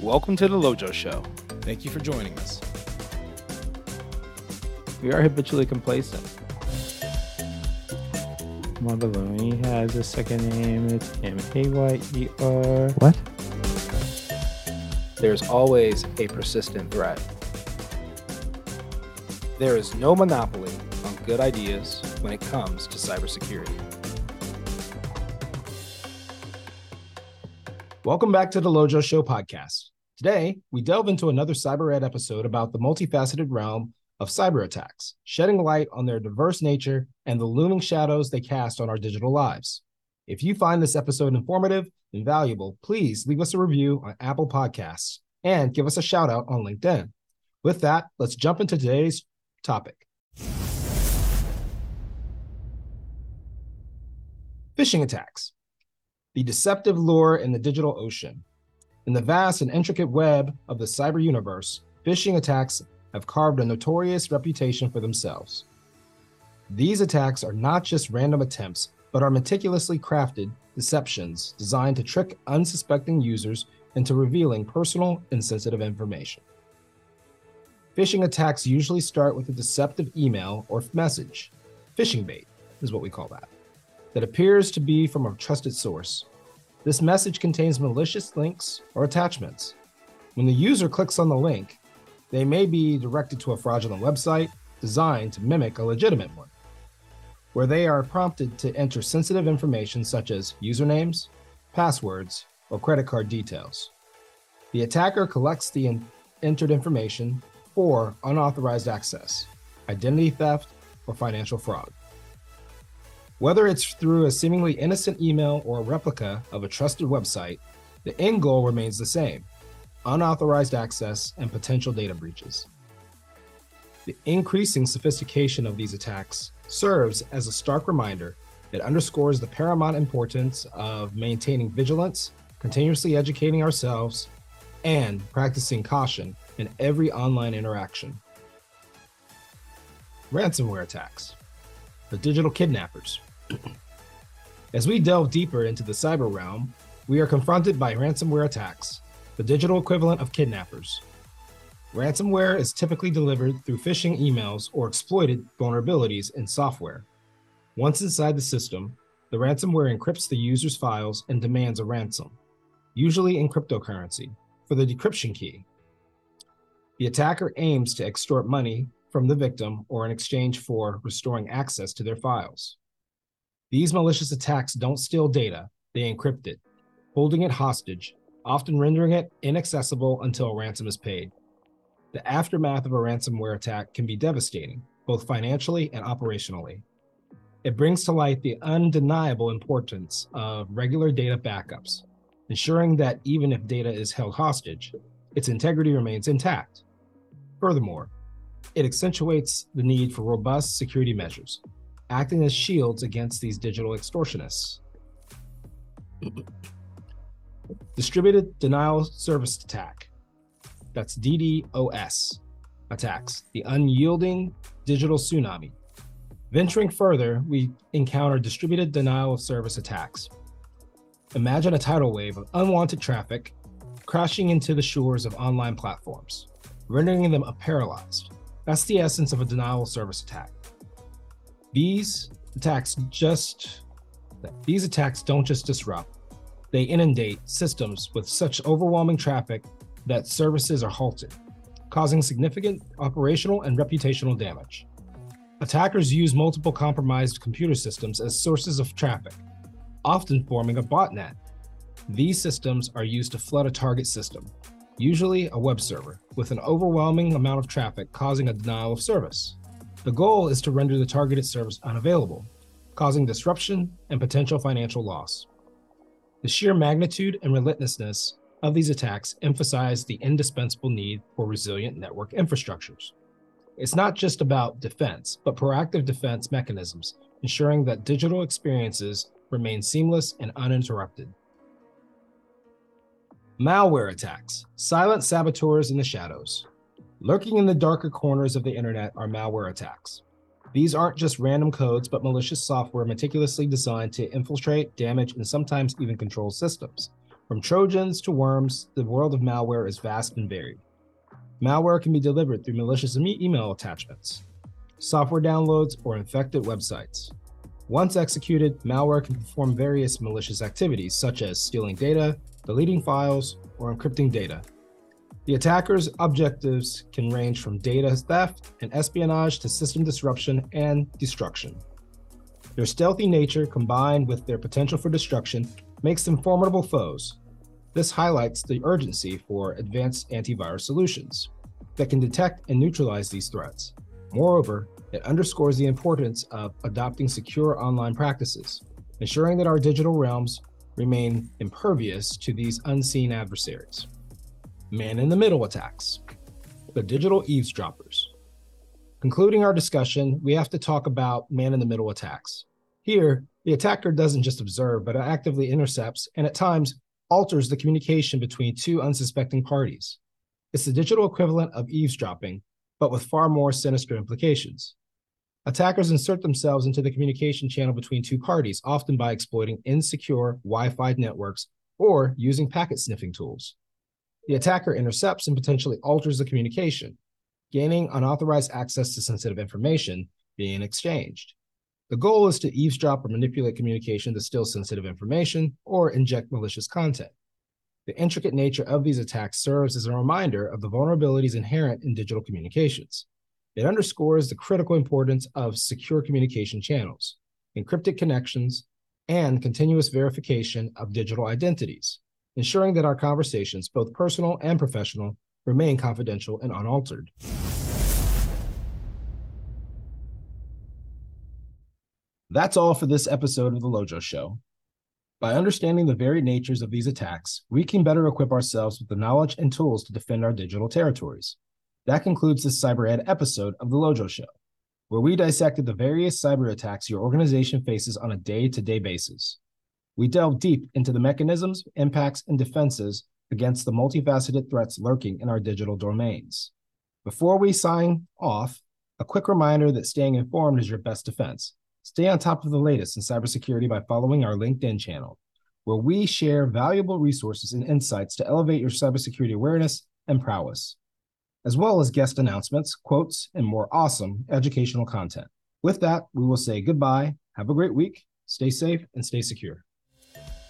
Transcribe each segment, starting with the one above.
Welcome to the Lojo Show. Thank you for joining us. We are habitually complacent. Modeloni has a second name. It's M A Y E R. What? There's always a persistent threat. There is no monopoly on good ideas when it comes to cybersecurity. Welcome back to the Lojo Show podcast. Today, we delve into another Cyber Ed episode about the multifaceted realm of cyber attacks, shedding light on their diverse nature and the looming shadows they cast on our digital lives. If you find this episode informative and valuable, please leave us a review on Apple Podcasts and give us a shout out on LinkedIn. With that, let's jump into today's topic. Phishing attacks the deceptive lure in the digital ocean. In the vast and intricate web of the cyber universe, phishing attacks have carved a notorious reputation for themselves. These attacks are not just random attempts, but are meticulously crafted deceptions designed to trick unsuspecting users into revealing personal and sensitive information. Phishing attacks usually start with a deceptive email or message. Phishing bait is what we call that that appears to be from a trusted source. This message contains malicious links or attachments. When the user clicks on the link, they may be directed to a fraudulent website designed to mimic a legitimate one, where they are prompted to enter sensitive information such as usernames, passwords, or credit card details. The attacker collects the in- entered information for unauthorized access, identity theft, or financial fraud. Whether it's through a seemingly innocent email or a replica of a trusted website, the end goal remains the same unauthorized access and potential data breaches. The increasing sophistication of these attacks serves as a stark reminder that underscores the paramount importance of maintaining vigilance, continuously educating ourselves, and practicing caution in every online interaction. Ransomware attacks, the digital kidnappers. As we delve deeper into the cyber realm, we are confronted by ransomware attacks, the digital equivalent of kidnappers. Ransomware is typically delivered through phishing emails or exploited vulnerabilities in software. Once inside the system, the ransomware encrypts the user's files and demands a ransom, usually in cryptocurrency, for the decryption key. The attacker aims to extort money from the victim or in exchange for restoring access to their files. These malicious attacks don't steal data, they encrypt it, holding it hostage, often rendering it inaccessible until a ransom is paid. The aftermath of a ransomware attack can be devastating, both financially and operationally. It brings to light the undeniable importance of regular data backups, ensuring that even if data is held hostage, its integrity remains intact. Furthermore, it accentuates the need for robust security measures, acting as shields against these digital extortionists. Distributed Denial Service Attack. That's DDoS attacks, the unyielding digital tsunami. Venturing further, we encounter distributed denial of service attacks. Imagine a tidal wave of unwanted traffic crashing into the shores of online platforms, rendering them paralyzed. That's the essence of a denial of service attack. These attacks just these attacks don't just disrupt, they inundate systems with such overwhelming traffic that services are halted, causing significant operational and reputational damage. Attackers use multiple compromised computer systems as sources of traffic, often forming a botnet. These systems are used to flood a target system, usually a web server, with an overwhelming amount of traffic causing a denial of service. The goal is to render the targeted service unavailable, causing disruption and potential financial loss. The sheer magnitude and relentlessness of these attacks emphasize the indispensable need for resilient network infrastructures. It's not just about defense, but proactive defense mechanisms, ensuring that digital experiences remain seamless and uninterrupted. Malware attacks, silent saboteurs in the shadows. Lurking in the darker corners of the internet are malware attacks. These aren't just random codes, but malicious software meticulously designed to infiltrate, damage, and sometimes even control systems, From Trojans to worms, the world of malware is vast and varied. Malware can be delivered through malicious email attachments, software downloads, or infected websites. Once executed, malware can perform various malicious activities such as stealing data, deleting files, or encrypting data. The attacker's objectives can range from data theft and espionage to system disruption and destruction. Their stealthy nature, combined with their potential for destruction, makes them formidable foes. This highlights the urgency for advanced antivirus solutions that can detect and neutralize these threats. Moreover, it underscores the importance of adopting secure online practices, ensuring that our digital realms remain impervious to these unseen adversaries. Man in the middle attacks, the digital eavesdroppers. Concluding our discussion, we have to talk about man in the middle attacks. Here, the attacker doesn't just observe, but actively intercepts and at times alters the communication between two unsuspecting parties. It's the digital equivalent of eavesdropping, but with far more sinister implications. Attackers insert themselves into the communication channel between two parties, often by exploiting insecure Wi Fi networks or using packet sniffing tools. The attacker intercepts and potentially alters the communication, gaining unauthorized access to sensitive information being exchanged. The goal is to eavesdrop or manipulate communication to steal sensitive information or inject malicious content. The intricate nature of these attacks serves as a reminder of the vulnerabilities inherent in digital communications. It underscores the critical importance of secure communication channels, encrypted connections, and continuous verification of digital identities, ensuring that our conversations, both personal and professional, remain confidential and unaltered. That's all for this episode of The Lojo Show. By understanding the varied natures of these attacks, we can better equip ourselves with the knowledge and tools to defend our digital territories. That concludes this Cyber Ed episode of The Lojo Show, where we dissected the various cyber attacks your organization faces on a day to day basis. We delve deep into the mechanisms, impacts, and defenses against the multifaceted threats lurking in our digital domains. Before we sign off, a quick reminder that staying informed is your best defense. Stay on top of the latest in cybersecurity by following our LinkedIn channel, where we share valuable resources and insights to elevate your cybersecurity awareness and prowess as well as guest announcements, quotes, and more awesome educational content. With that, we will say goodbye, have a great week, stay safe, and stay secure.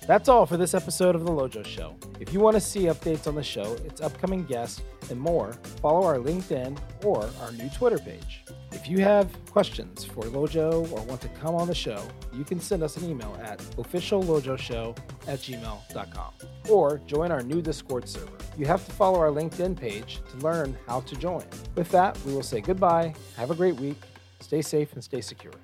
That's all for this episode of The Lojo Show. If you want to see updates on the show, its upcoming guests, and more, follow our LinkedIn or our new Twitter page. If you have questions for Lojo or want to come on the show, you can send us an email at officiallojoshow at gmail.com or join our new Discord server. You have to follow our LinkedIn page to learn how to join. With that, we will say goodbye, have a great week, stay safe, and stay secure.